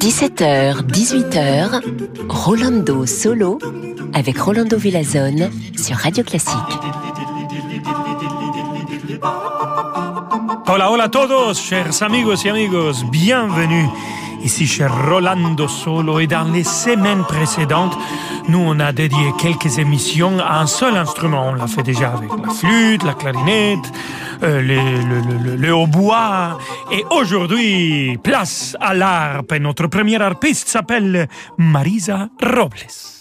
17h, 18h, Rolando Solo avec Rolando Villazone sur Radio Classique. Hola, hola a todos, chers amigos y amigos, bienvenue. Ici chez Rolando Solo et dans les semaines précédentes, nous on a dédié quelques émissions à un seul instrument. On l'a fait déjà avec la flûte, la clarinette, euh, le, le, hautbois. Et aujourd'hui, place à l'harpe. Notre première harpiste s'appelle Marisa Robles.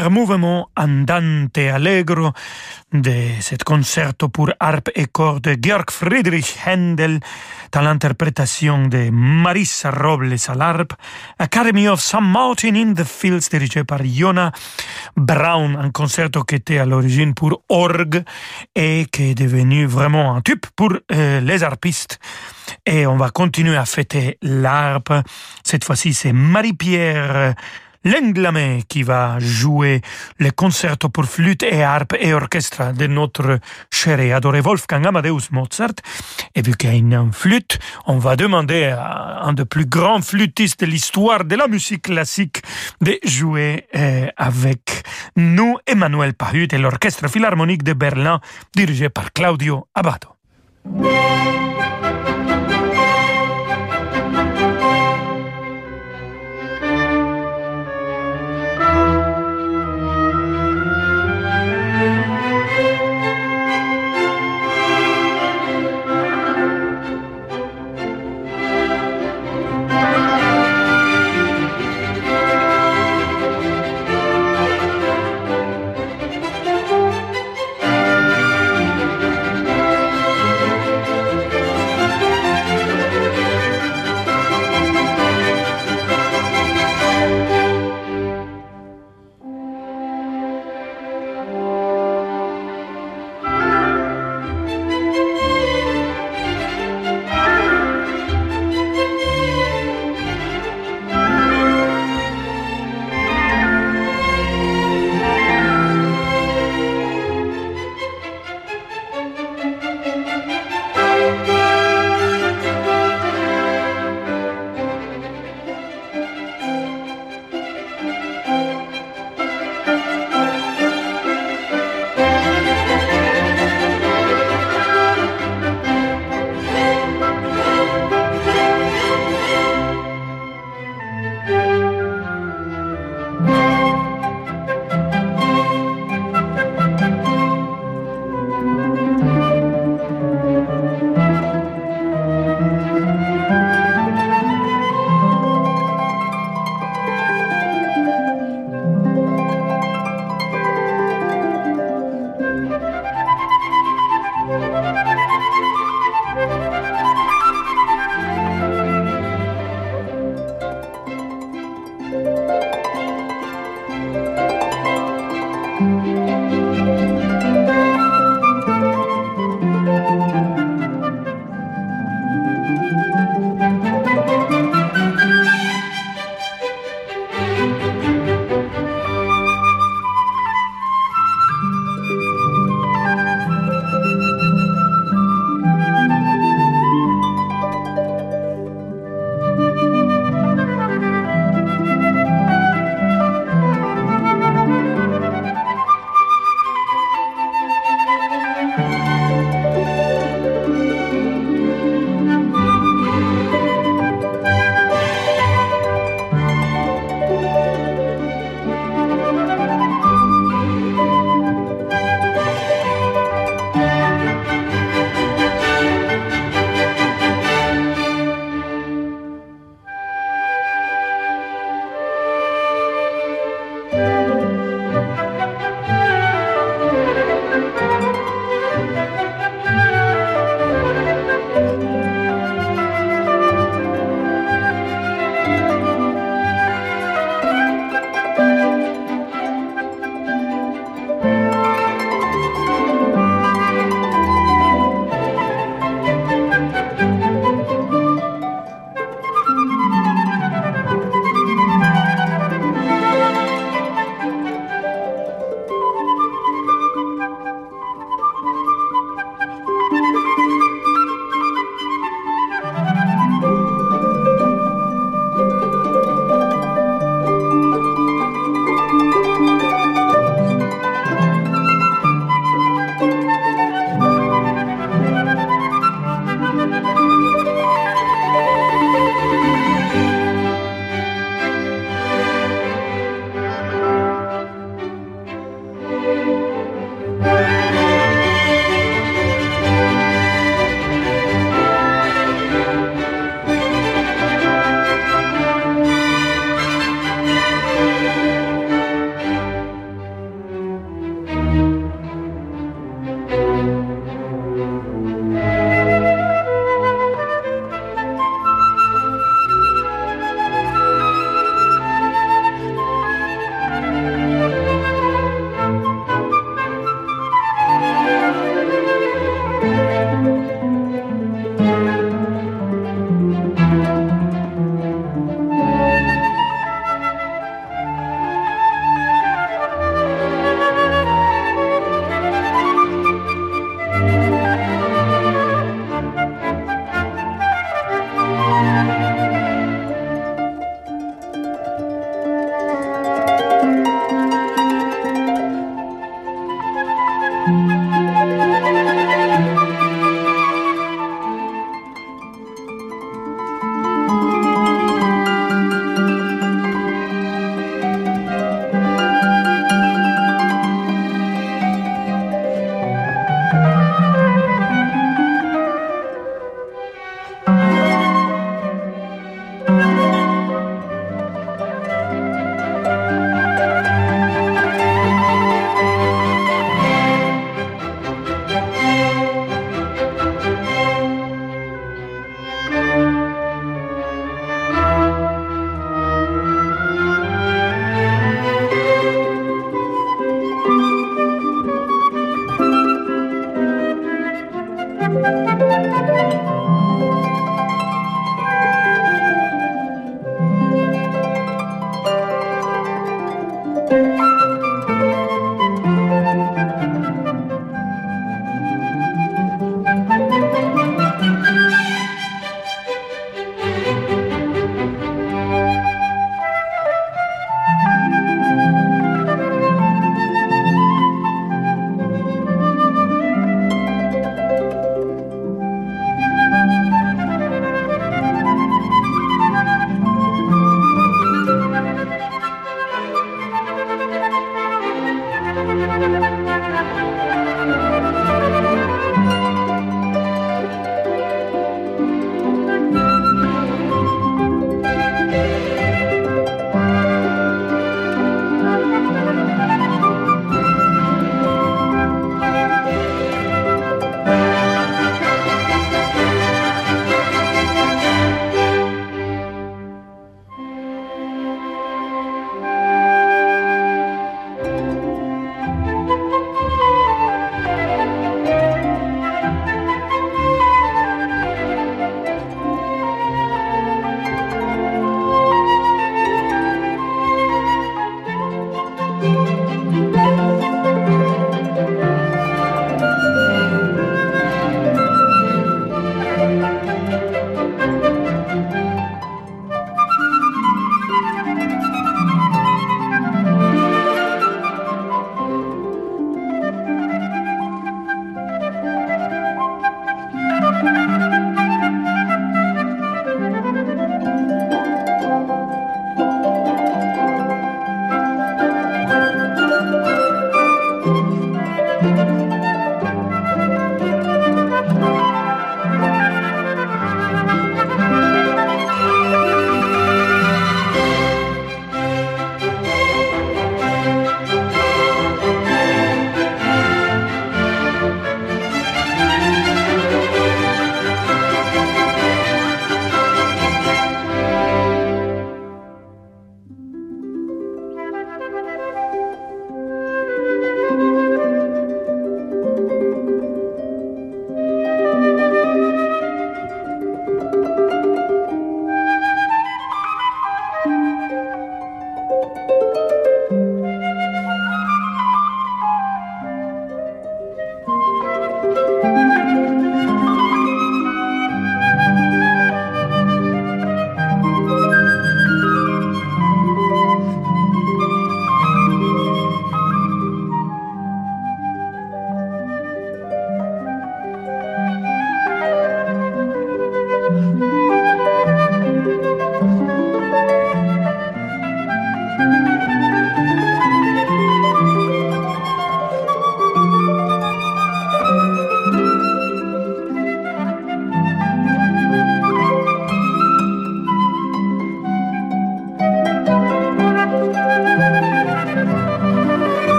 Mouvement andante allegro de cet concerto pour harpe et corps de Georg Friedrich Händel dans l'interprétation de Marissa Robles à l'harpe, Academy of St. Martin in the Fields dirigé par Jona Brown, un concerto qui était à l'origine pour orgue et qui est devenu vraiment un tube pour euh, les harpistes. Et on va continuer à fêter l'harpe. Cette fois-ci, c'est Marie-Pierre Lenglamé qui va jouer le concerto pour flûte et harpe et orchestre de notre cher et adoré Wolfgang Amadeus Mozart. Et vu qu'il y a une flûte, on va demander à un des plus grands flûtistes de l'histoire de la musique classique de jouer euh, avec nous Emmanuel Pahut et l'orchestre philharmonique de Berlin dirigé par Claudio Abbado.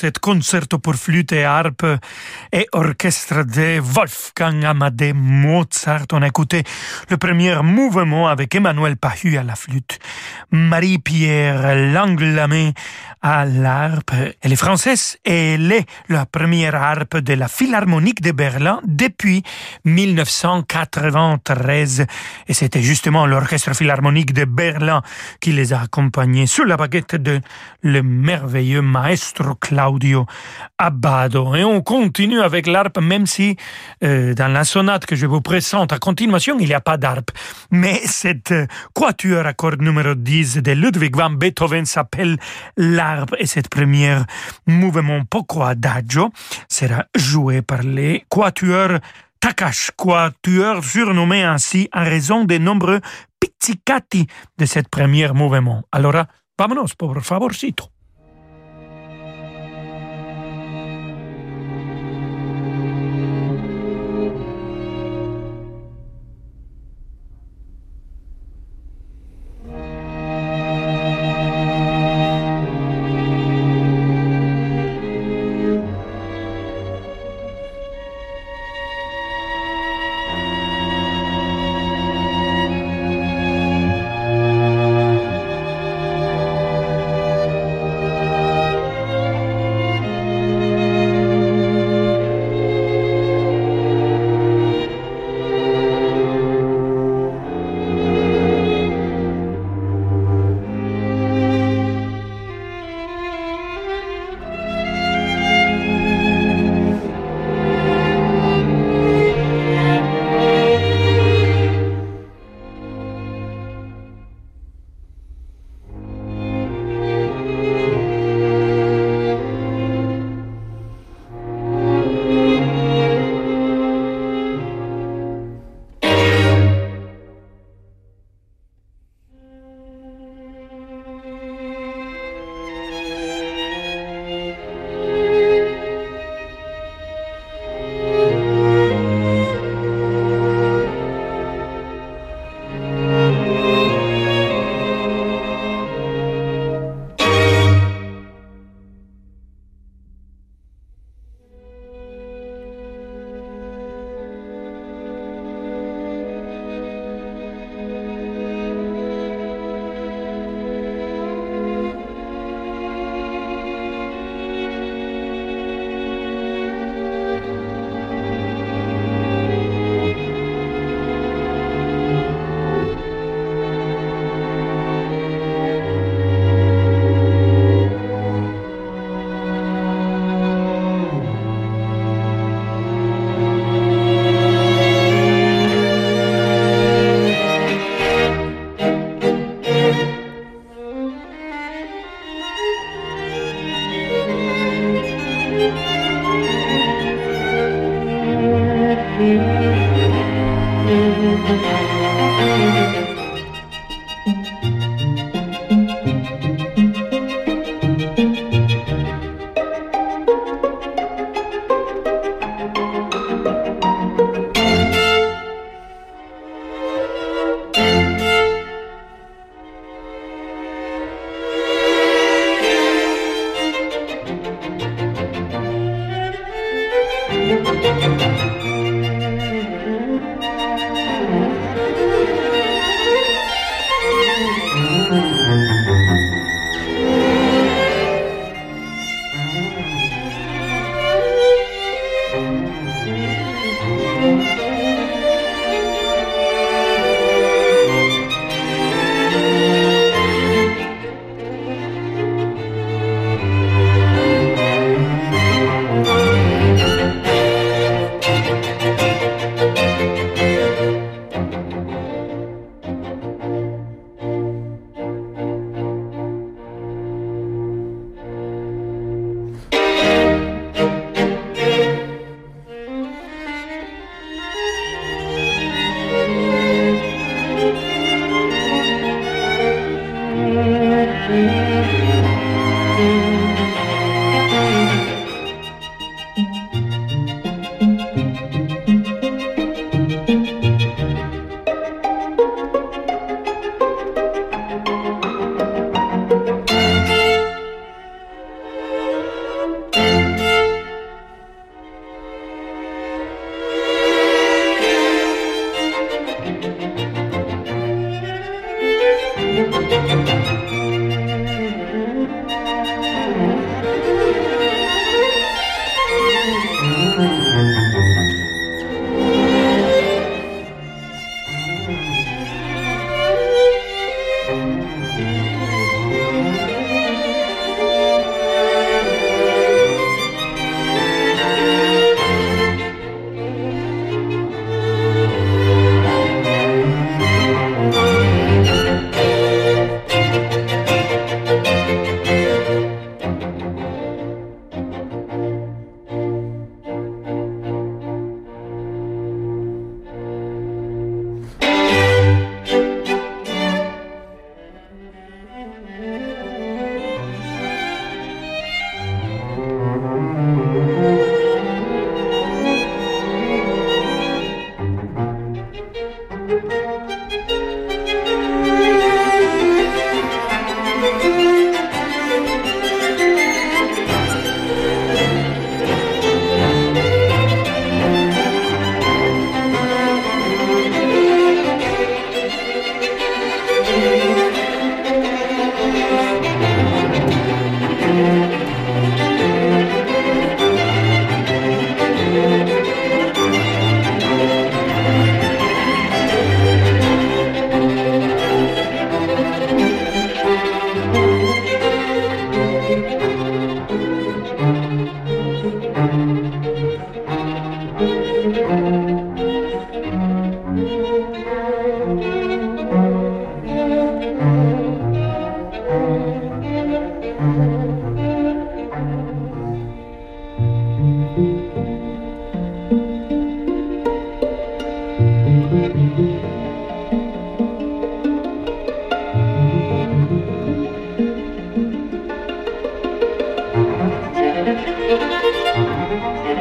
Cet concerto pour flûte et harpe et orchestre de Wolfgang Amadeus Mozart. On a écouté le premier mouvement avec Emmanuel Pahu à la flûte, Marie-Pierre Langlamé à l'harpe. Elle est française et elle est la première harpe de la Philharmonique de Berlin depuis 1993. Et c'était justement l'Orchestre Philharmonique de Berlin qui les a accompagnés sous la baguette de le merveilleux maestro Claudio Abbado. Et on continue avec l'harpe, même si euh, dans la sonate que je vous présente à continuation, il n'y a pas d'harpe. Mais cette euh, quatuor à cordes numéro 10 de Ludwig van Beethoven s'appelle et cette première mouvement poco adagio sera joué par les quatuors Takash, quatuor surnommé ainsi en raison des nombreux pizzicati de cette première mouvement. Alors, vámonos, por favorcito.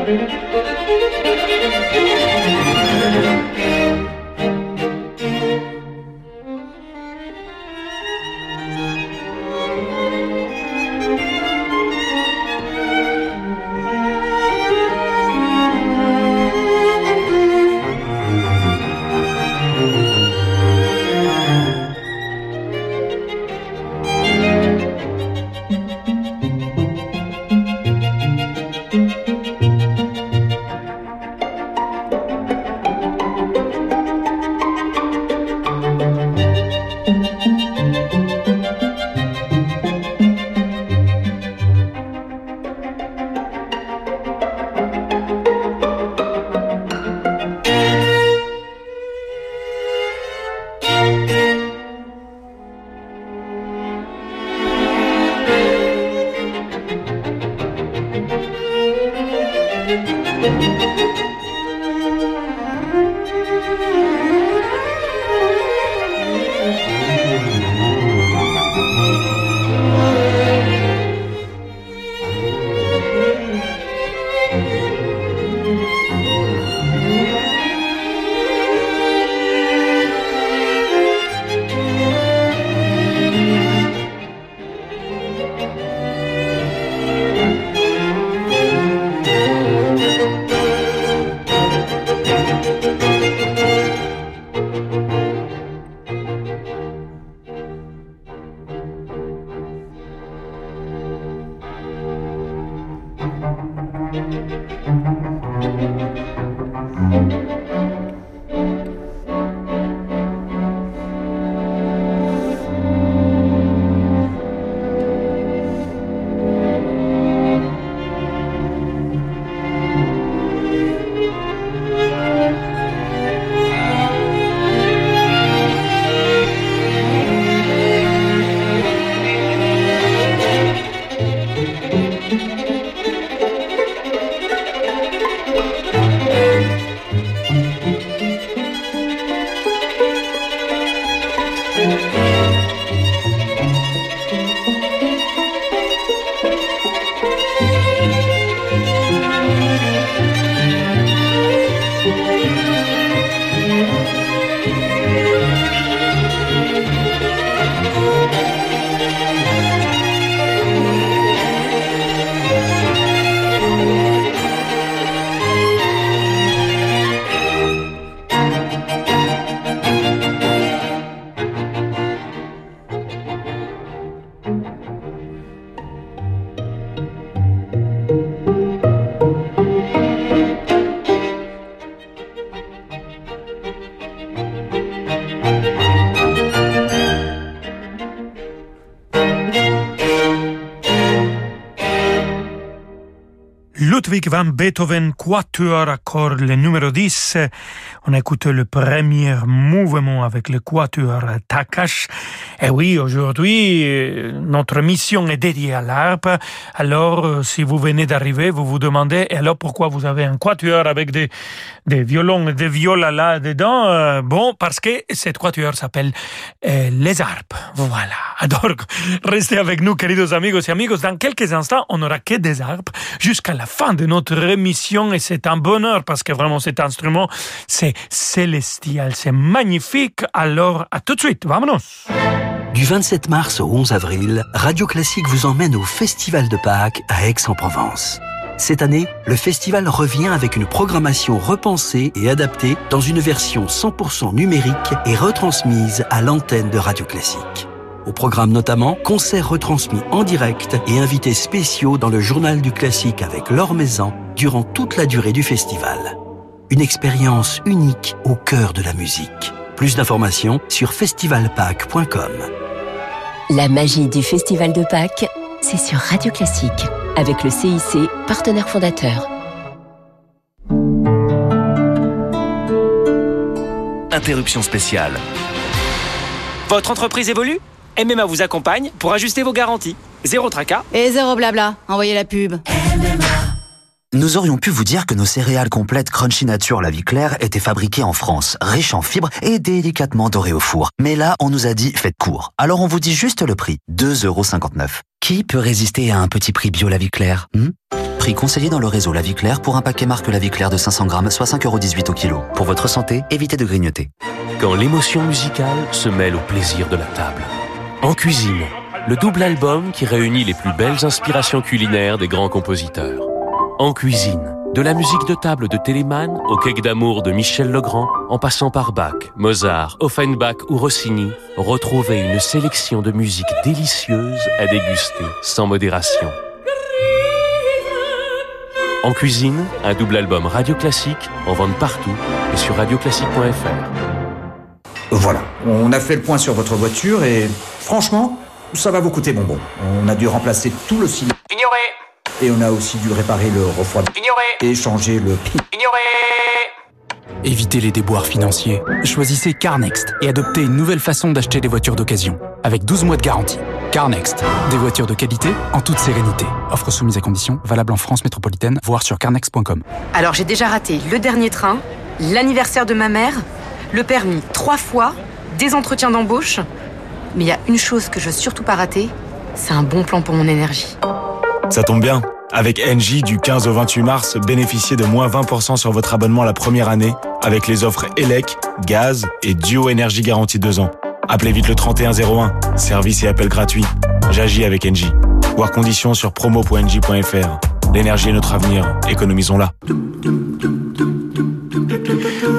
Thank Beethoven, quatuor à cordes, le numéro 10. On a écouté le premier mouvement avec le quatuor Takash. Et oui, aujourd'hui, notre mission est dédiée à l'harpe. Alors, si vous venez d'arriver, vous vous demandez, et alors pourquoi vous avez un quatuor avec des, des violons et des violas là-dedans? Bon, parce que cette quatuor s'appelle euh, les harpes. Voilà. Alors, restez avec nous, queridos amigos et amigos. Dans quelques instants, on n'aura que des harpes jusqu'à la fin de notre émission et c'est un bonheur parce que vraiment cet instrument, c'est célestial, c'est magnifique. Alors, à tout de suite, vamonos Du 27 mars au 11 avril, Radio Classique vous emmène au Festival de Pâques à Aix-en-Provence. Cette année, le festival revient avec une programmation repensée et adaptée dans une version 100% numérique et retransmise à l'antenne de Radio Classique. Au programme notamment, concerts retransmis en direct et invités spéciaux dans le journal du classique avec Laure Maison durant toute la durée du festival. Une expérience unique au cœur de la musique. Plus d'informations sur festivalpâques.com. La magie du Festival de Pâques, c'est sur Radio Classique, avec le CIC, partenaire fondateur. Interruption spéciale. Votre entreprise évolue? MMA vous accompagne pour ajuster vos garanties. Zéro tracas. Et zéro blabla. Envoyez la pub. Nous aurions pu vous dire que nos céréales complètes Crunchy Nature La Vie Claire étaient fabriquées en France, riches en fibres et délicatement dorées au four. Mais là, on nous a dit faites court. Alors on vous dit juste le prix, 2,59€. Qui peut résister à un petit prix bio La Vie Claire hmm? Prix conseillé dans le réseau La Vie Claire pour un paquet marque La Vie Claire de 500 grammes, soit 5,18€ au kilo. Pour votre santé, évitez de grignoter. Quand l'émotion musicale se mêle au plaisir de la table. En cuisine, le double album qui réunit les plus belles inspirations culinaires des grands compositeurs. En cuisine, de la musique de table de Telemann au cake d'amour de Michel Legrand, en passant par Bach, Mozart, Offenbach ou Rossini, retrouvez une sélection de musique délicieuse à déguster sans modération. En cuisine, un double album Radio Classique en vente partout et sur radioclassique.fr. Voilà, on a fait le point sur votre voiture et franchement, ça va vous coûter bonbon. On a dû remplacer tout le cylindre. Ignoré Et on a aussi dû réparer le refroidissement. Ignoré Et changer le pi. Ignoré Évitez les déboires financiers. Choisissez CarNext et adoptez une nouvelle façon d'acheter des voitures d'occasion. Avec 12 mois de garantie. CarNext. Des voitures de qualité en toute sérénité. Offre soumise à conditions, valable en France métropolitaine, voire sur carnext.com. Alors j'ai déjà raté le dernier train, l'anniversaire de ma mère, le permis trois fois, des entretiens d'embauche. Mais il y a une chose que je veux surtout pas rater, c'est un bon plan pour mon énergie. Ça tombe bien. Avec Engie, du 15 au 28 mars, bénéficiez de moins 20% sur votre abonnement la première année avec les offres ELEC, gaz et Duo Énergie garantie 2 ans. Appelez vite le 3101. Service et appel gratuit. J'agis avec Engie. Voir conditions sur promo.engie.fr. L'énergie est notre avenir. Économisons-la.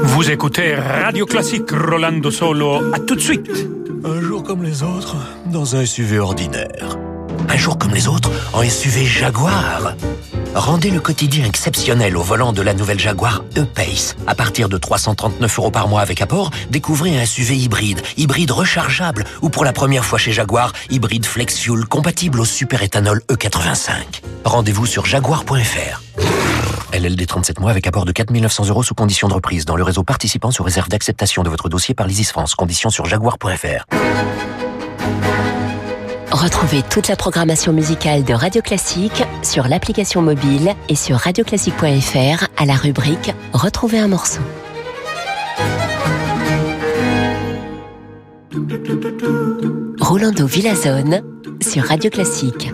Vous écoutez Radio Classique Rolando Solo. À tout de suite. Un jour comme les autres, dans un SUV ordinaire. Un jour comme les autres, en SUV Jaguar. Rendez le quotidien exceptionnel au volant de la nouvelle Jaguar E-Pace. À partir de 339 euros par mois avec apport, découvrez un SUV hybride, hybride rechargeable ou pour la première fois chez Jaguar, hybride flex fuel compatible au super éthanol E85. Rendez-vous sur jaguar.fr. LLD 37 mois avec apport de 4 900 euros sous condition de reprise dans le réseau participant sous réserve d'acceptation de votre dossier par l'ISIS France. Conditions sur jaguar.fr. Retrouvez toute la programmation musicale de Radio Classique sur l'application mobile et sur radioclassique.fr à la rubrique Retrouver un morceau. Rolando Villazone sur Radio Classique.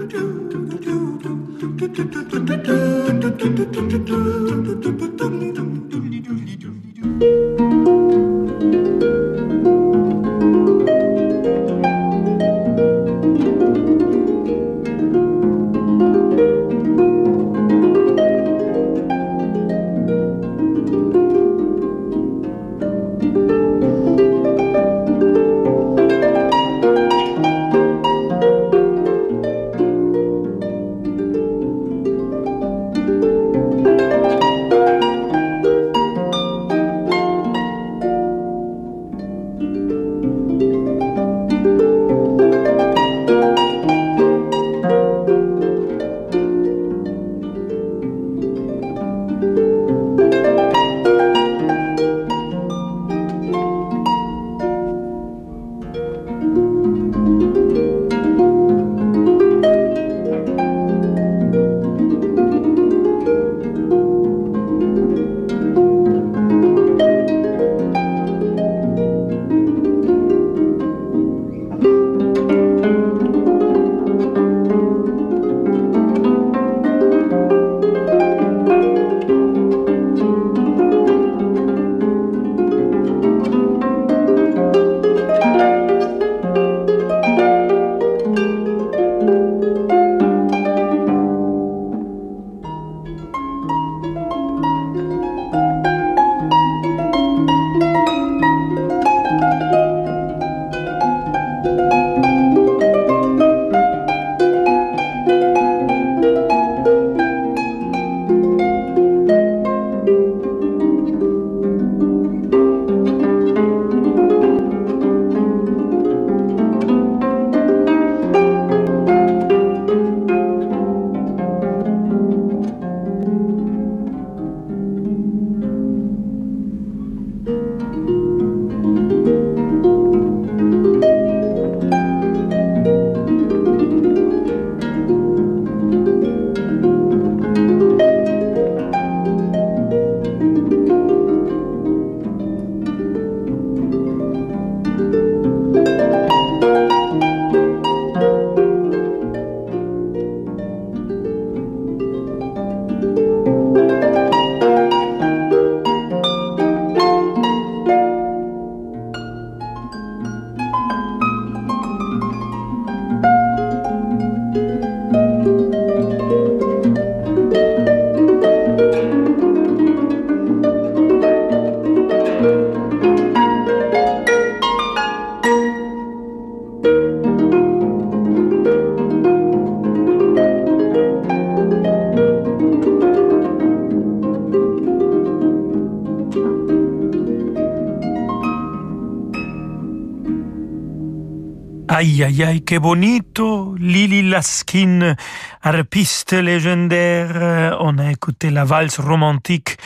Aïe, aïe, aïe, que bonito. Lily Laskin, harpiste légendaire. On a écouté la valse romantique,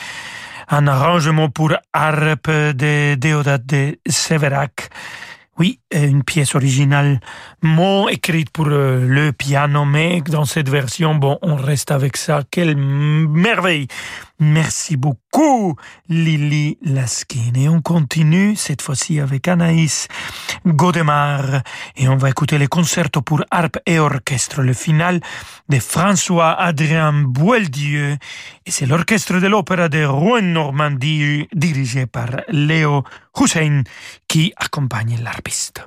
un arrangement pour harpe de Déodat de Séverac. Oui, une pièce originale, mon écrite pour euh, le piano, mais dans cette version, bon, on reste avec ça. Quelle merveille! Merci beaucoup, Lily Laskin. Et on continue, cette fois-ci avec Anaïs Godemar. Et on va écouter les concertos pour harpe et orchestre, le final de François-Adrien Boieldieu. Et c'est l'orchestre de l'opéra de Rouen-Normandie, dirigé par Léo Hussein, qui accompagne l'harpiste.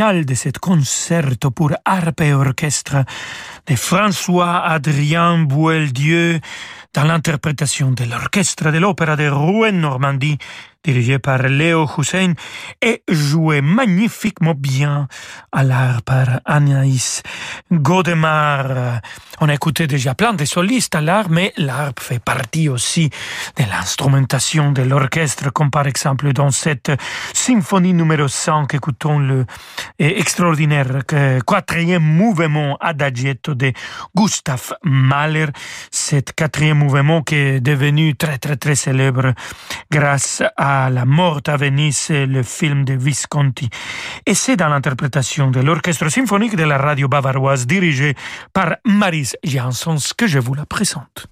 De ce concerto pour harpe et orchestre de François-Adrien Boieldieu dans l'interprétation de l'orchestre de l'Opéra de Rouen-Normandie dirigé par Léo Hussein et joué magnifiquement bien à l'art par Anaïs Godemar. On a écouté déjà plein de solistes à l'art, mais l'art fait partie aussi de l'instrumentation de l'orchestre, comme par exemple dans cette symphonie numéro 5, écoutons le extraordinaire quatrième mouvement adagietto de Gustav Mahler, cet quatrième mouvement qui est devenu très très très célèbre grâce à la mort à Venise, le film de Visconti. Et c'est dans l'interprétation de l'orchestre symphonique de la radio bavaroise dirigé par Maris Jansons que je vous la présente.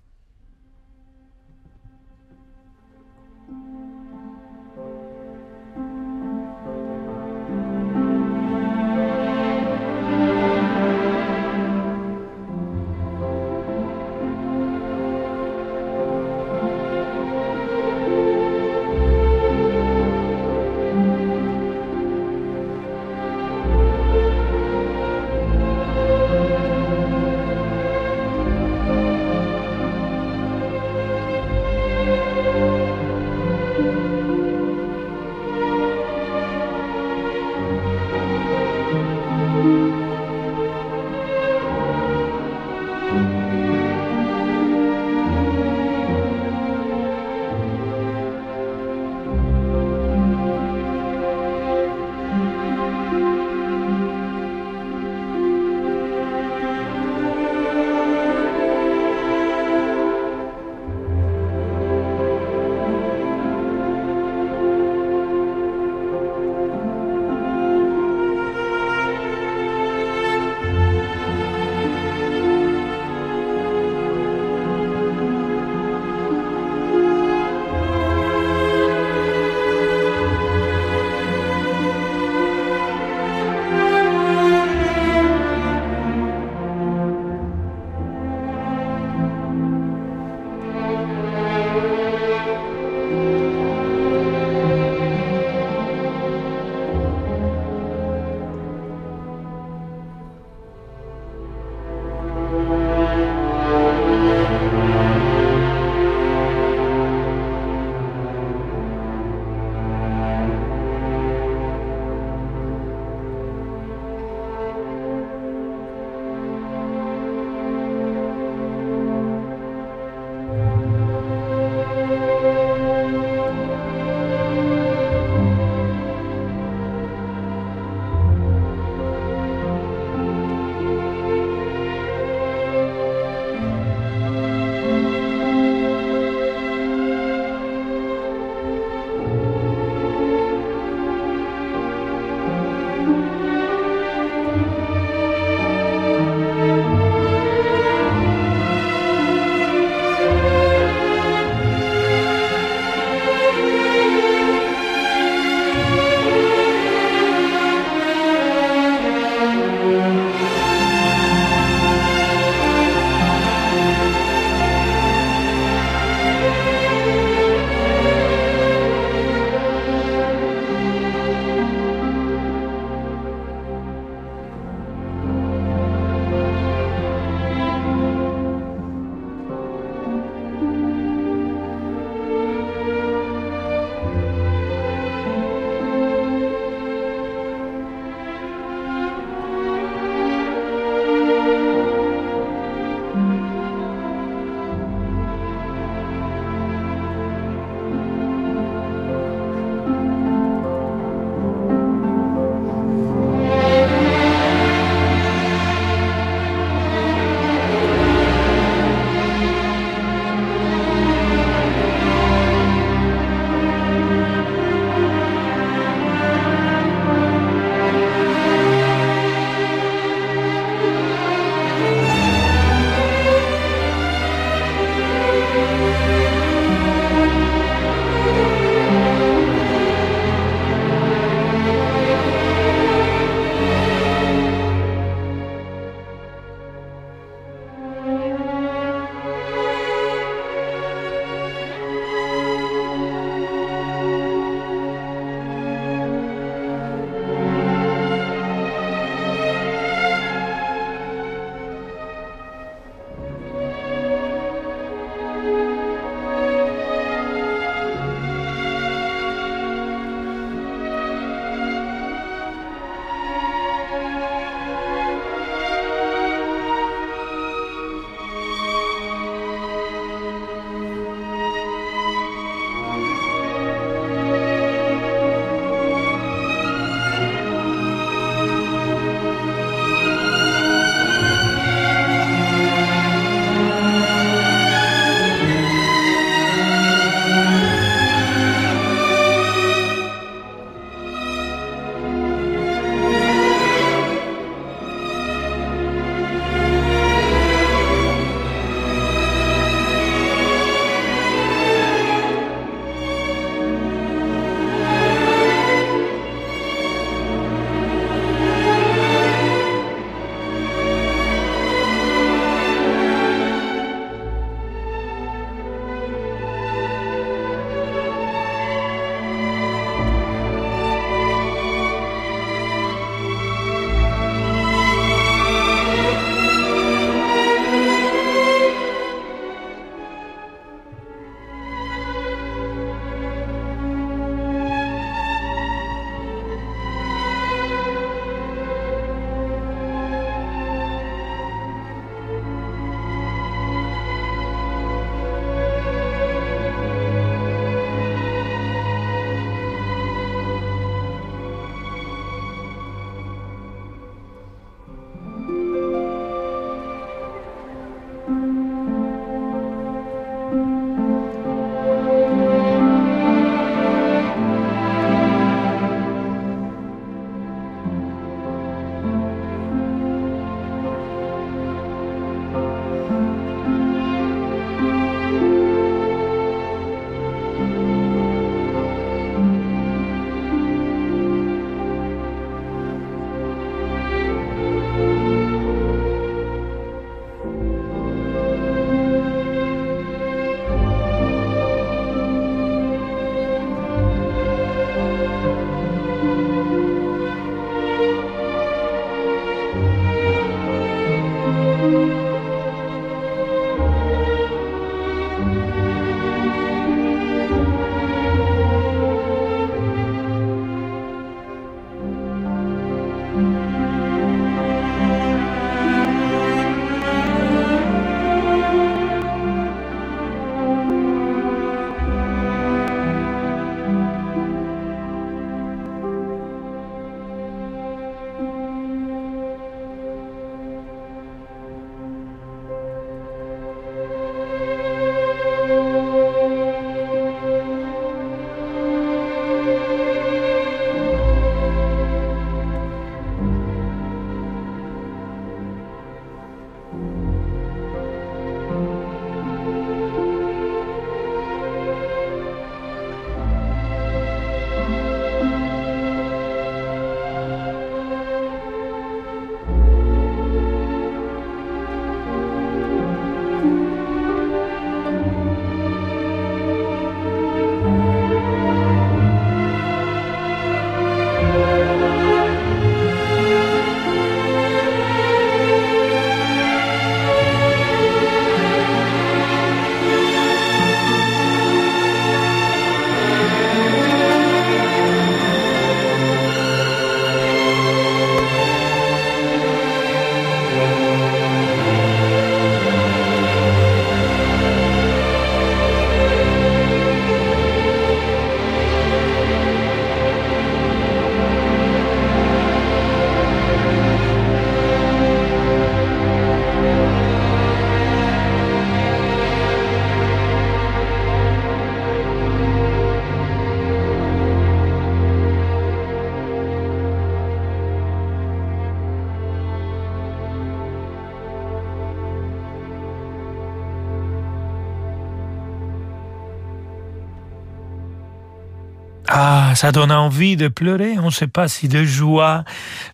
Ça donne envie de pleurer. On ne sait pas si de joie,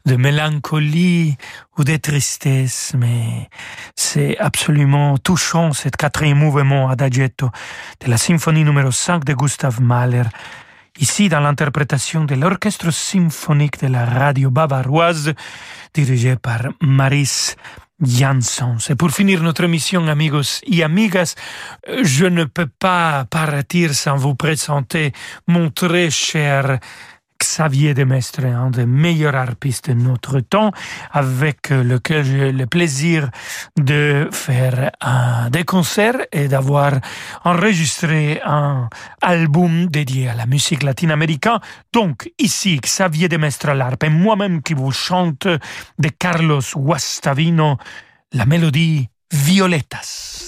de mélancolie ou de tristesse, mais c'est absolument touchant cet quatrième mouvement adagietto de la symphonie numéro 5 de Gustav Mahler. Ici, dans l'interprétation de l'orchestre symphonique de la radio bavaroise, dirigé par Maris Jansson. C'est pour finir notre émission, amigos et amigas. Je ne peux pas partir sans vous présenter mon très cher Xavier Demestre, un des meilleurs harpistes de notre temps, avec lequel j'ai le plaisir de faire des concerts et d'avoir enregistré un album dédié à la musique latine-américaine. Donc, ici, Xavier Demestre à l'harpe et moi-même qui vous chante de Carlos Guastavino la mélodie Violetas.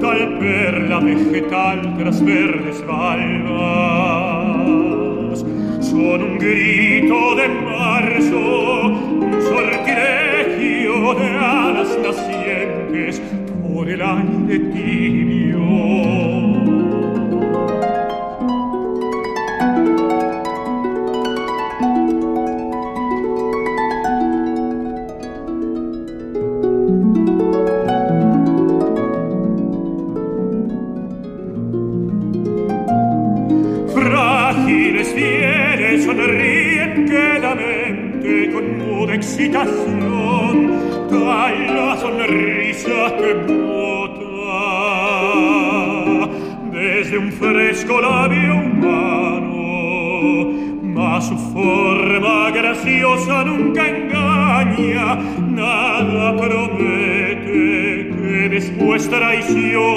Tal perla vegetal tras verdes valvas. Son un grito de marzo, un sortilegio de alas nacientes por el aire tibio. 修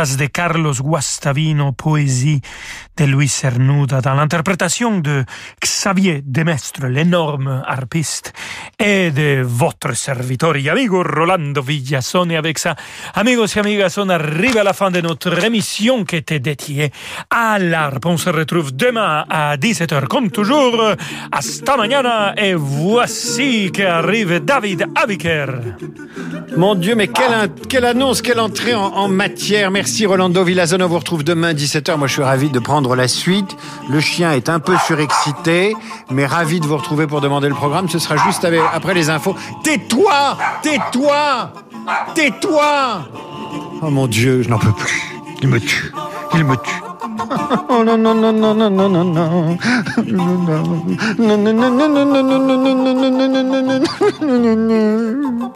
De Carlos Guastavino, poésie de Luis Cernuda, dans l'interprétation de Xavier Demestre, l'énorme harpiste, et de votre serviteur et amigo Rolando Villasone. Avec ça, amigos et amigas, on arrive à la fin de notre émission qui était dédiée à l'harpe. On se retrouve demain à 17h, comme toujours. Hasta mañana, et voici qu'arrive David Abiker. Mon Dieu, mais quelle, annonce, quelle entrée en, matière. Merci Rolando Villazone, on vous retrouve demain 17h. Moi, je suis ravi de prendre la suite. Le chien est un peu surexcité, mais ravi de vous retrouver pour demander le programme. Ce sera juste après les infos. Tais-toi Tais-toi Tais-toi Oh mon Dieu, je n'en peux plus. Il me tue. Il me tue. Oh non, non, non, non, non, non, non, non. Non, non, non, non, non, non, non, non, non, non, non, non,